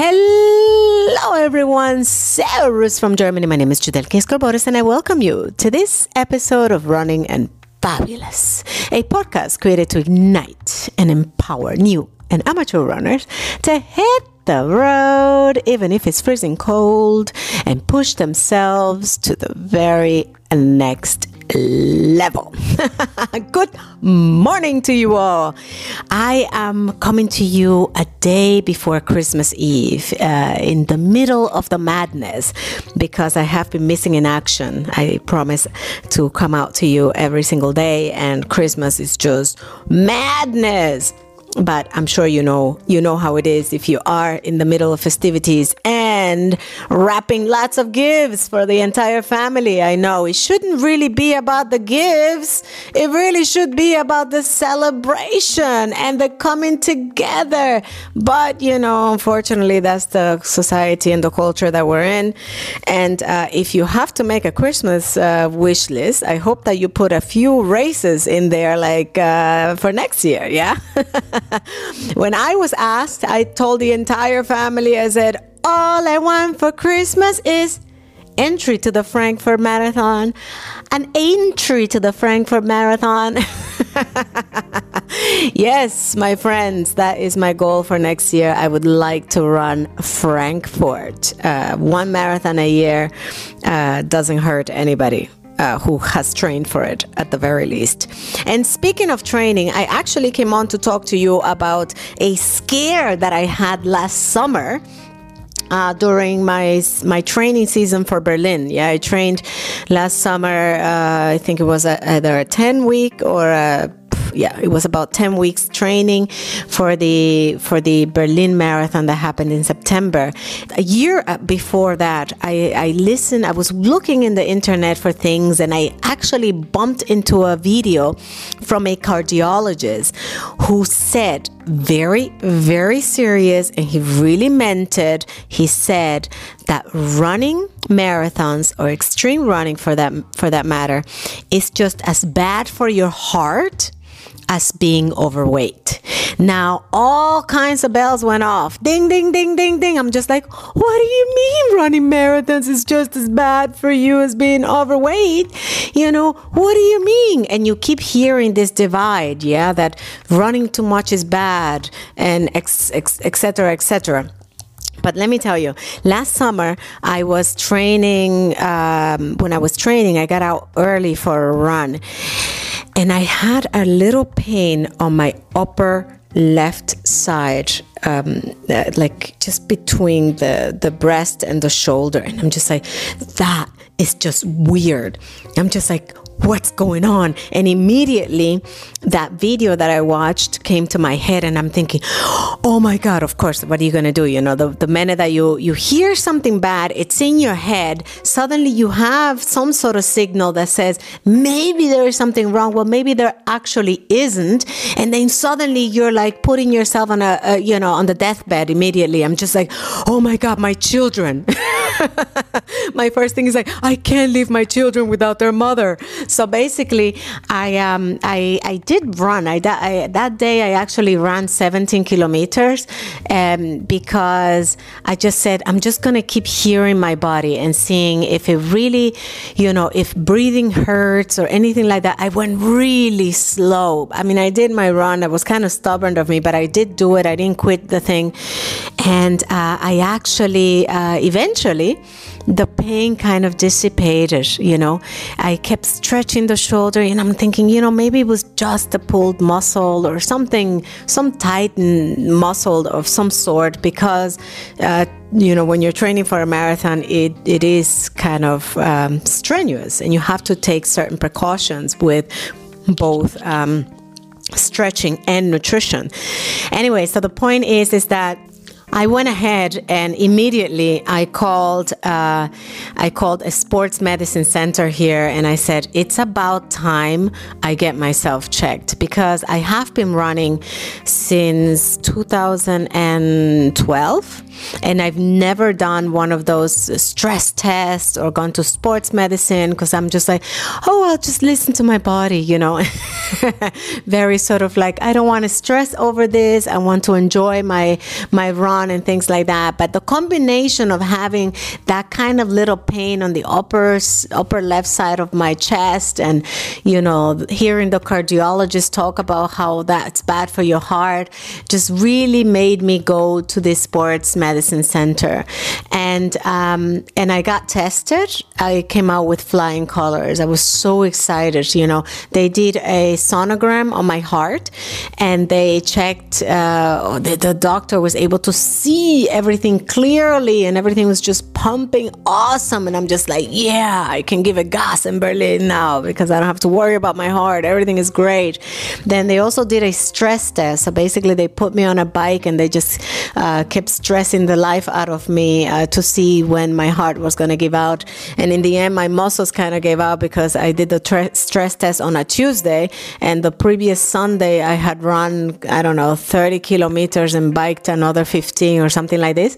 Hello, everyone. Servus from Germany. My name is Judel Kiskor and I welcome you to this episode of Running and Fabulous, a podcast created to ignite and empower new and amateur runners to hit the road, even if it's freezing cold, and push themselves to the very next level. Good morning to you all. I am coming to you a day before Christmas Eve, uh, in the middle of the madness, because I have been missing in action. I promise to come out to you every single day, and Christmas is just madness but I'm sure you know you know how it is if you are in the middle of festivities and wrapping lots of gifts for the entire family. I know it shouldn't really be about the gifts. It really should be about the celebration and the coming together. But you know, unfortunately, that's the society and the culture that we're in. And uh, if you have to make a Christmas uh, wish list, I hope that you put a few races in there, like uh, for next year. Yeah. when I was asked, I told the entire family, I said, all I want for Christmas is entry to the Frankfurt Marathon, an entry to the Frankfurt Marathon. yes, my friends, that is my goal for next year. I would like to run Frankfurt. Uh, one marathon a year uh, doesn't hurt anybody uh, who has trained for it at the very least. And speaking of training, I actually came on to talk to you about a scare that I had last summer. Uh, during my my training season for Berlin. Yeah, I trained last summer. Uh, I think it was a, either a ten week or a yeah, it was about 10 weeks training for the for the Berlin Marathon that happened in September. A year uh, before that, I, I listened, I was looking in the internet for things and I actually bumped into a video from a cardiologist who said very, very serious and he really meant it. He said that running marathons or extreme running for that for that matter is just as bad for your heart as being overweight. Now, all kinds of bells went off. Ding, ding, ding, ding, ding. I'm just like, what do you mean running marathons is just as bad for you as being overweight? You know, what do you mean? And you keep hearing this divide, yeah, that running too much is bad and etc. etc. But let me tell you, last summer I was training. Um, when I was training, I got out early for a run and I had a little pain on my upper left side, um, uh, like just between the, the breast and the shoulder. And I'm just like, that is just weird. I'm just like, what's going on? And immediately that video that I watched came to my head and I'm thinking, oh my God, of course, what are you to do? You know, the, the minute that you, you hear something bad, it's in your head. Suddenly you have some sort of signal that says, maybe there is something wrong. Well, maybe there actually isn't. And then suddenly you're like putting yourself on a, a you know, on the deathbed immediately. I'm just like, oh my God, my children. my first thing is like, I can't leave my children without their mother. So basically, I um I I did run. I, I that day I actually ran 17 kilometers, um, because I just said I'm just gonna keep hearing my body and seeing if it really, you know, if breathing hurts or anything like that. I went really slow. I mean, I did my run. It was kind of stubborn of me, but I did do it. I didn't quit the thing, and uh, I actually uh, eventually the pain kind of dissipated, you know. I kept stretching the shoulder and I'm thinking, you know, maybe it was just a pulled muscle or something, some tightened muscle of some sort because, uh, you know, when you're training for a marathon, it, it is kind of um, strenuous and you have to take certain precautions with both. Um, stretching and nutrition anyway so the point is is that I went ahead and immediately I called uh, I called a sports medicine center here and I said it's about time I get myself checked because I have been running since 2012 and I've never done one of those stress tests or gone to sports medicine because I'm just like oh I'll just listen to my body you know? Very sort of like I don't want to stress over this. I want to enjoy my my run run and things like that. But the combination of having that kind of little pain on the upper upper left side of my chest, and you know, hearing the cardiologist talk about how that's bad for your heart, just really made me go to the sports medicine center, and um, and I got tested. I came out with flying colors. I was so excited. You know, they did a sonogram on my heart, and they checked. Uh, the, the doctor was able to see everything clearly, and everything was just pumping awesome. And I'm just like, yeah, I can give a gas in Berlin now because I don't have to worry about my heart. Everything is great. Then they also did a stress test. So basically, they put me on a bike and they just uh, kept stressing the life out of me uh, to see when my heart was going to give out. And in the end, my muscles kind of gave out because I did the tre- stress test on a Tuesday, and the previous Sunday I had run, I don't know, 30 kilometers and biked another 15 or something like this.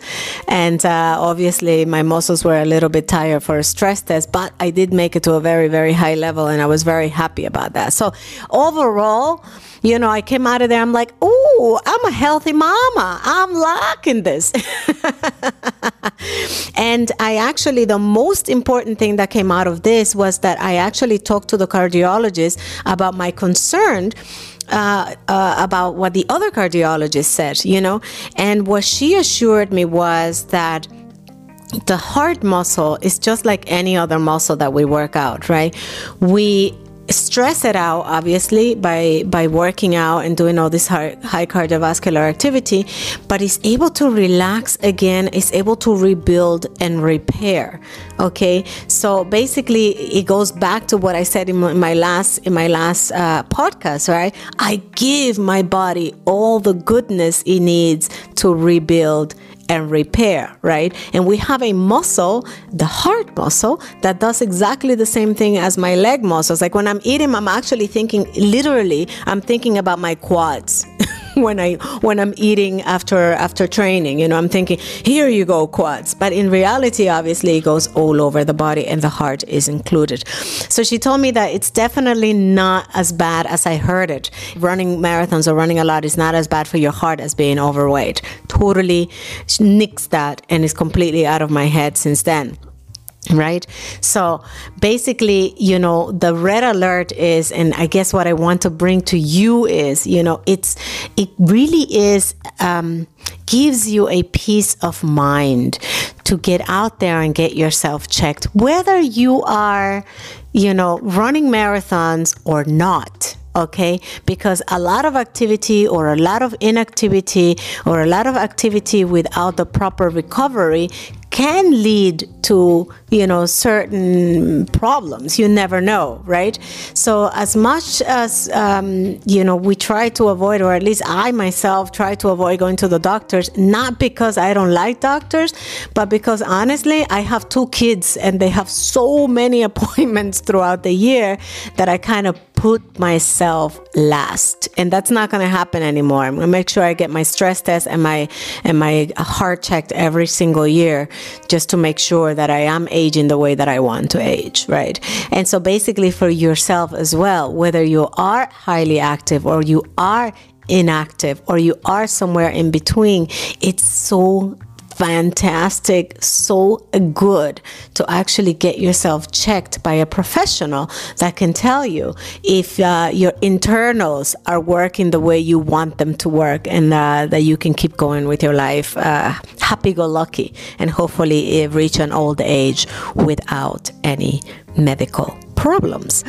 And uh, obviously, my muscles were a little bit tired for a stress test, but I did make it to a very, very high level, and I was very happy about that. So, overall, you know, I came out of there, I'm like, oh, I'm a healthy mama. I'm liking this. and I actually, the most important thing that came out of this was that I actually talked to the cardiologist about my concern. Uh, uh, about what the other cardiologist said, you know, and what she assured me was that the heart muscle is just like any other muscle that we work out, right? We stress it out obviously by by working out and doing all this high, high cardiovascular activity but is able to relax again is able to rebuild and repair okay? So basically it goes back to what i said in my, last in my last uh, podcast right? I give my body all the goodness it needs to rebuild and repair, right? And we have a muscle, the heart muscle, that does exactly the same thing as my leg muscles. Like when I'm eating, I'm actually thinking, literally, I'm thinking about my quads. when I when I'm eating after after training. You know, I'm thinking, here you go, quads. But in reality, obviously, it goes all over the body, and the heart is included. So she told me that it's definitely not as bad as I heard it. Running marathons or running a lot is not as bad for your heart as being overweight. Totally nixed that, and it's completely out of my head since then right? So basically you know the red alert is and i guess what i want to bring to you is you know it's it really is um, gives you a peace of mind to get out there and get yourself checked whether you are you know running marathons or not okay? Because a lot of activity or a lot of inactivity or a lot of activity without the proper recovery can lead to you know certain problems. You never know right? So as much as um, you know we try to avoid or at least i myself try to avoid going to the doctors not because i don't like doctors but because honestly i have two kids and they have so many appointments throughout the year that i kind of put myself last. And that's not going to happen anymore. I'm going to make sure i get my stress test and my and my heart checked every single year just to make sure that i am aging the way that i want to age right? And so basically for yourself as well whether you are highly active or you are inactive or you are somewhere in between it's so fantastic, so good to actually get yourself checked by a professional that can tell you if uh, your internals are working the way you want them to work and uh, that you can keep going with your life uh, happy go lucky and hopefully reach an old age without any medical problems.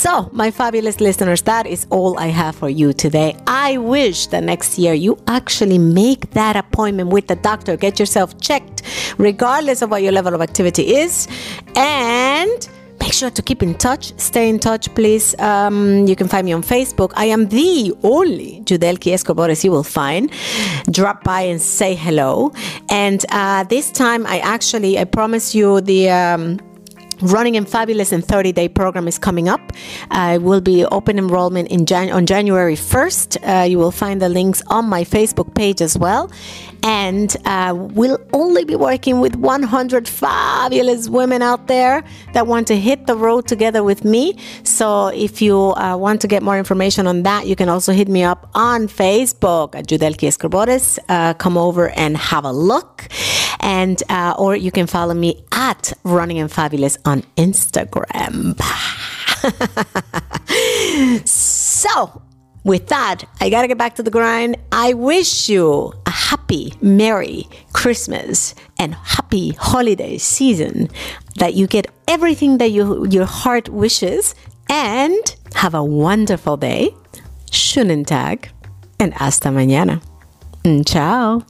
So, my fabulous listeners, that is all I have for you today. I wish that next year you actually make that appointment with the doctor, get yourself checked, regardless of what your level of activity is, and make sure to keep in touch. Stay in touch, please. Um, you can find me on Facebook. I am the only Judelki Escobores you will find. Drop by and say hello. And uh, this time, I actually, I promise you the. Um, Running and Fabulous and 30 Day program is coming up. Uh, will be open enrollment in Jan- on January 1st. Uh, you will find the links on my Facebook page as well. And uh, we'll only be working with 100 fabulous women out there that want to hit the road together with me. So if you uh, want to get more information on that, you can also hit me up on Facebook at Judelki Escorbores. Uh, come over and have a look and uh, or you can follow me at Running and Fabulous on Instagram. so, with that, I gotta get back to the grind. I wish you a happy, merry Christmas and happy holiday season. That you get everything that you, your heart wishes and have a wonderful day. Schönen Tag and hasta mañana. Ciao.